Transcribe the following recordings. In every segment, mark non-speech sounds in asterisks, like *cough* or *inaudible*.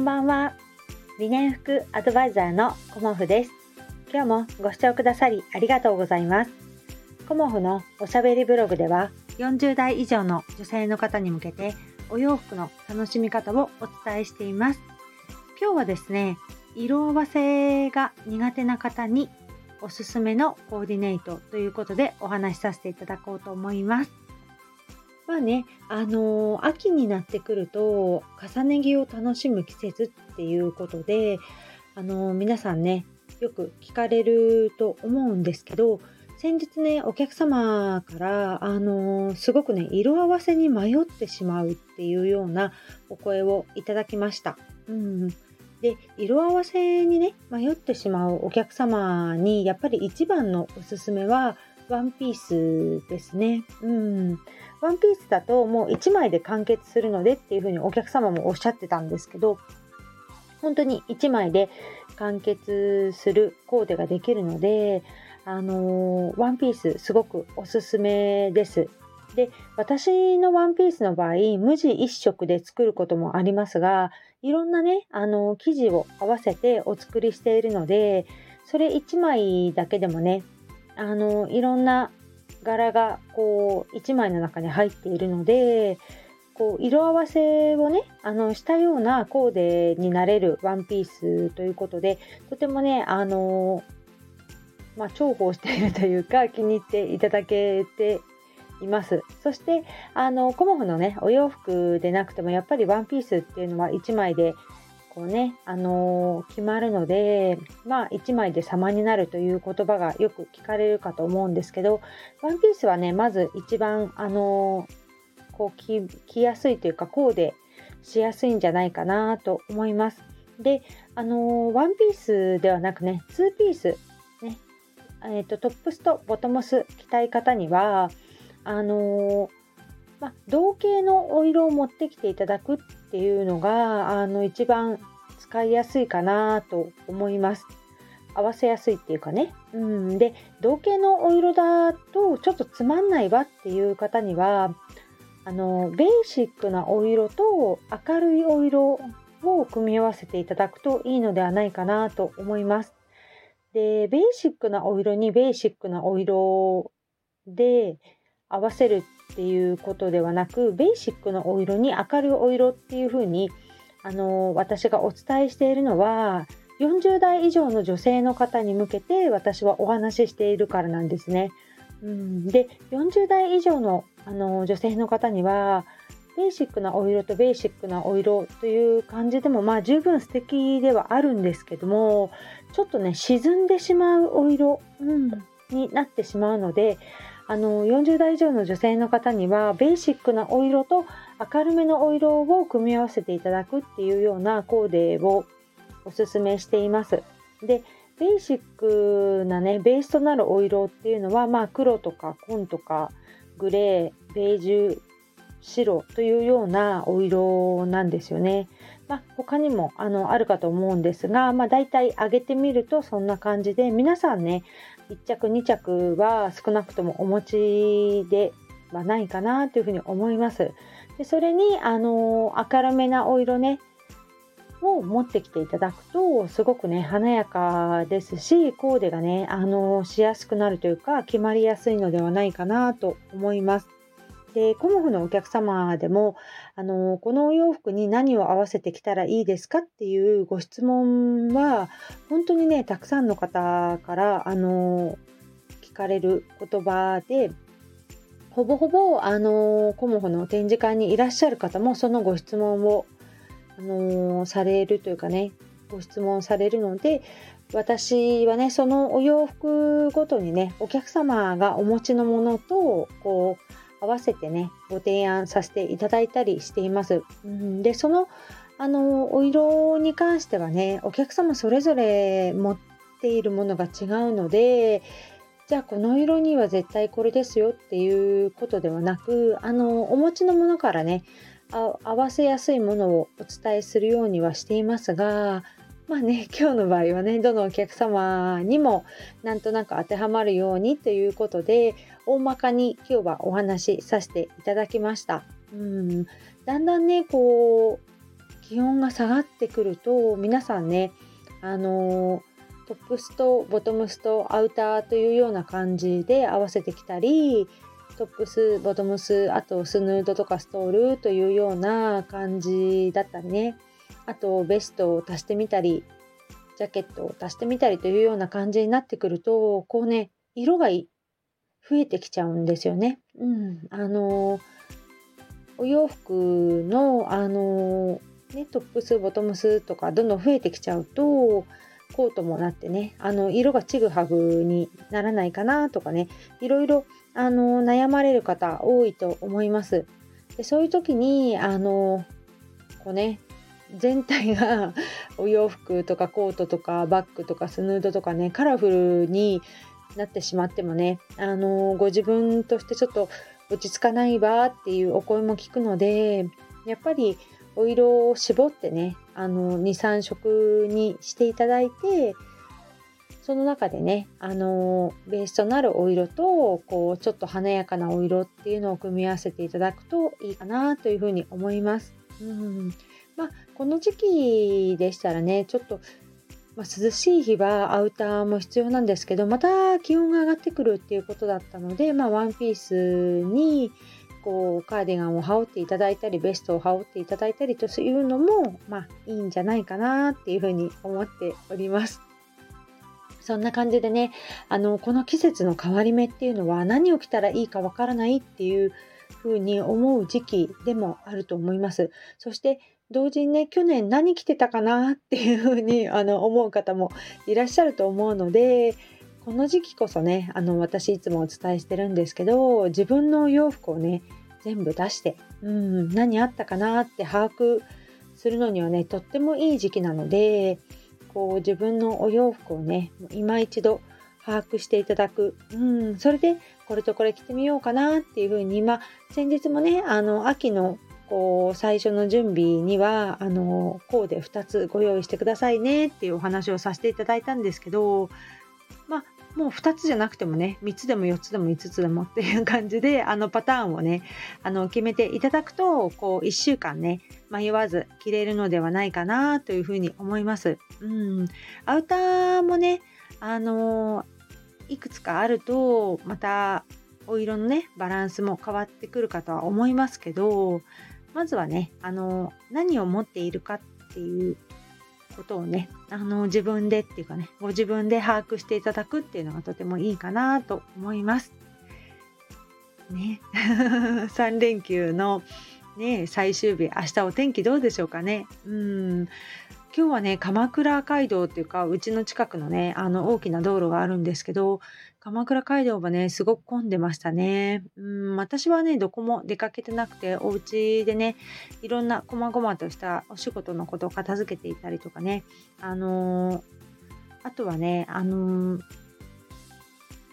んばんは。理念服アドバイザーのコモフです。今日もご視聴くださりありがとうございます。コモフのおしゃべりブログでは40代以上の女性の方に向けてお洋服の楽しみ方をお伝えしています。今日はですね色合わせが苦手な方におすすめのコーディネートということでお話しさせていただこうと思います。まあね、あのー、秋になってくると重ね着を楽しむ季節っていうことで、あのー、皆さんねよく聞かれると思うんですけど先日ねお客様から、あのー、すごくね色合わせに迷ってしまうっていうようなお声をいただきました。うん、で色合わせにね迷ってしまうお客様にやっぱり一番のおすすめはワンピースですね。うん。ワンピースだともう1枚で完結するのでっていうふうにお客様もおっしゃってたんですけど、本当に1枚で完結するコーデができるので、あのー、ワンピースすごくおすすめです。で、私のワンピースの場合、無地1色で作ることもありますが、いろんなね、あのー、生地を合わせてお作りしているので、それ1枚だけでもね、あのいろんな柄がこう1枚の中に入っているのでこう色合わせをねあのしたようなコーデになれるワンピースということでとてもねあのまあ、重宝しているというか *laughs* 気に入っていただけています。そしてあのコモフのねお洋服でなくてもやっぱりワンピースっていうのは1枚でこうね、あのー、決まるので、まあ、1枚で様になるという言葉がよく聞かれるかと思うんですけど、ワンピースはね、まず一番、あのー、こう着、着やすいというか、コーデしやすいんじゃないかなと思います。で、あのー、ワンピースではなくね、ツーピース、ね、えっ、と、トップスとボトムス着たい方には、あのまあ、同型のお色を持ってきていただくっていうのがあの一番使いやすいかなと思います。合わせやすいっていうかね。うん、で同型のお色だとちょっとつまんないわっていう方にはあのベーシックなお色と明るいお色を組み合わせていただくといいのではないかなと思います。でベーシックなお色にベーシックなお色で合わせるっていうことではなくベーシックなお色に明るいお色っていう風にあの私がお伝えしているのは40代以上の女性の方に向けて私はお話ししているからなんですね。うん、で40代以上のあの女性の方にはベーシックなお色とベーシックなお色という感じでもまあ十分素敵ではあるんですけどもちょっとね沈んでしまうお色、うん、になってしまうのであの40代以上の女性の方にはベーシックなお色と明るめのお色を組み合わせていただくっていうようなコーデをおすすめしています。でベーシックなねベースとなるお色っていうのは、まあ、黒とか紺とかグレーベージュ白というようなお色なんですよね。まあ、他にもあのあるかと思うんですが、まあ、大体上げてみるとそんな感じで皆さんね1着2着は少なくともお持ちではないかなというふうに思います。でそれにあの明るめなお色ねを持ってきていただくとすごくね華やかですしコーデがねあのしやすくなるというか決まりやすいのではないかなと思います。で、コモフのお客様でも、あの、このお洋服に何を合わせてきたらいいですかっていうご質問は、本当にね、たくさんの方から、あの、聞かれる言葉で、ほぼほぼ、あの、コモフの展示会にいらっしゃる方も、そのご質問を、あの、されるというかね、ご質問されるので、私はね、そのお洋服ごとにね、お客様がお持ちのものと、こう、合わせてねご提案させていただいたりしています。うん、でそのあのお色に関してはねお客様それぞれ持っているものが違うのでじゃあこの色には絶対これですよっていうことではなくあのお持ちのものからね合わせやすいものをお伝えするようにはしていますがまあね *laughs* 今日の場合はねどのお客様にもなんとなく当てはまるようにということで大まかに今日はお話しさせていただきました。うんだんだんねこう気温が下がってくると皆さんねあのトップスとボトムスとアウターというような感じで合わせてきたりトップスボトムスあとスヌードとかストールというような感じだったりねあとベストを足してみたりジャケットを足してみたりというような感じになってくるとこうね色がい増えてきちゃうんですよね。うん、あのお洋服のあのね、トップスボトムスとかどんどん増えてきちゃうとコートもなってねあの色がちぐはぐにならないかなとかねいろいろあの悩まれる方多いと思います。でそういう時にあのこうね全体が *laughs* お洋服とかコートとかバッグとかスヌードとかねカラフルになってしまってもねあのご自分としてちょっと落ち着かないわっていうお声も聞くのでやっぱりお色を絞ってねあの23色にしていただいてその中でねあのベースとなるお色とこうちょっと華やかなお色っていうのを組み合わせていただくといいかなというふうに思います。うんまあ、この時期でしたらねちょっと、まあ、涼しい日はアウターも必要なんですけどまた気温が上がってくるっていうことだったので、まあ、ワンピースにこうカーディガンを羽織っていただいたりベストを羽織っていただいたりというのもまあいいんじゃないかなっていうふうに思っております。そんな感じでねあのこの季節の変わり目っていうのは何を着たらいいかわからないっていうふうに思う時期でもあると思います。そして同時にね去年何着てたかなっていうふうに *laughs* あの思う方もいらっしゃると思うのでこの時期こそねあの私いつもお伝えしてるんですけど自分のお洋服をね全部出してうん何あったかなって把握するのにはねとってもいい時期なのでこう自分のお洋服をね今一度把握していただく、うん、それでこれとこれ着てみようかなっていうふうに、まあ、先日もねあの秋のこう最初の準備にはあのコーデ2つご用意してくださいねっていうお話をさせていただいたんですけどまあもう2つじゃなくてもね3つでも4つでも5つでもっていう感じで *laughs* あのパターンをねあの決めていただくとこう1週間ね迷わず着れるのではないかなというふうに思います。うん、アウターもねあのいくつかあるとまたお色のねバランスも変わってくるかとは思いますけどまずはねあの何を持っているかっていうことをねあの自分でっていうかねご自分で把握していただくっていうのがとてもいいかなと思います。ね *laughs* 3連休のね最終日明日お天気どうでしょうかね。うん今日はね鎌倉街道っていうかうちの近くのねあの大きな道路があるんですけど鎌倉街道はねすごく混んでましたね。うん私はねどこも出かけてなくてお家でねいろんな細々としたお仕事のことを片付けていたりとかねあのー、あとはねあのー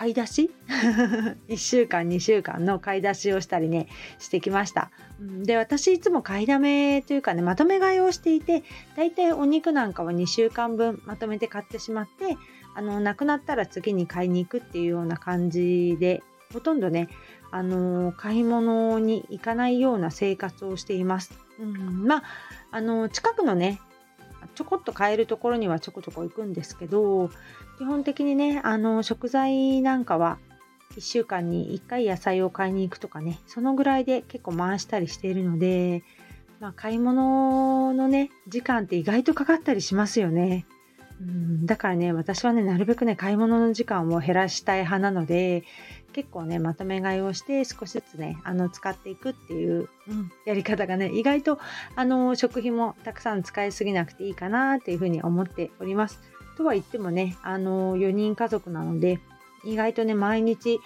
買い出し？*laughs* 1週間2週間の買い出しをしたりねしてきました。で私いつも買いだめというかねまとめ買いをしていてだいたいお肉なんかは2週間分まとめて買ってしまってあのなくなったら次に買いに行くっていうような感じでほとんどねあの買い物に行かないような生活をしています。うん、まああの近くのねちょこっと買えるところにはちょこちょこ行くんですけど基本的にねあの食材なんかは1週間に1回野菜を買いに行くとかねそのぐらいで結構回したりしているので、まあ、買い物のね時間って意外とかかったりしますよね。うんだからね私はねなるべくね買い物の時間を減らしたい派なので結構ねまとめ買いをして少しずつねあの使っていくっていう、うん、やり方がね意外とあの食費もたくさん使いすぎなくていいかなっていうふうに思っております。とは言ってもね、あの4人家族なので、意外とね、毎日、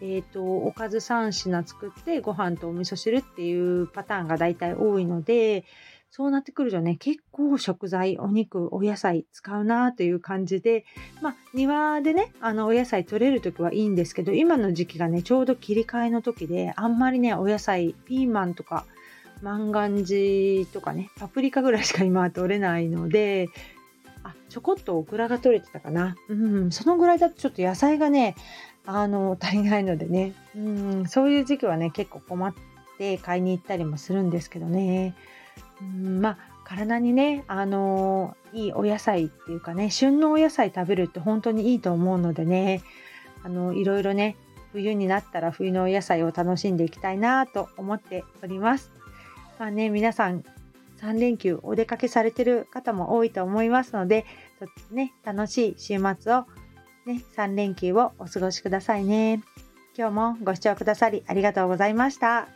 えっ、ー、と、おかず3品作ってご飯とお味噌汁っていうパターンが大体多いので、そうなってくるとね、結構食材、お肉、お野菜使うなという感じで、まあ、庭でね、あの、お野菜取れる時はいいんですけど、今の時期がね、ちょうど切り替えの時で、あんまりね、お野菜、ピーマンとか、万願寺とかね、パプリカぐらいしか今は取れないので、あちょこっとオクラが取れてたかな、うん、そのぐらいだとちょっと野菜がねあの足りないのでね、うん、そういう時期はね結構困って買いに行ったりもするんですけどね、うん、まあ体にね、あのいいお野菜っていうかね、旬のお野菜食べるって本当にいいと思うのでね、あのいろいろね、冬になったら冬のお野菜を楽しんでいきたいなと思っております。まあね、皆さん3連休お出かけされてる方も多いと思いますので、ね、楽しい週末を、ね、3連休をお過ごしくださいね。今日もご視聴くださりありがとうございました。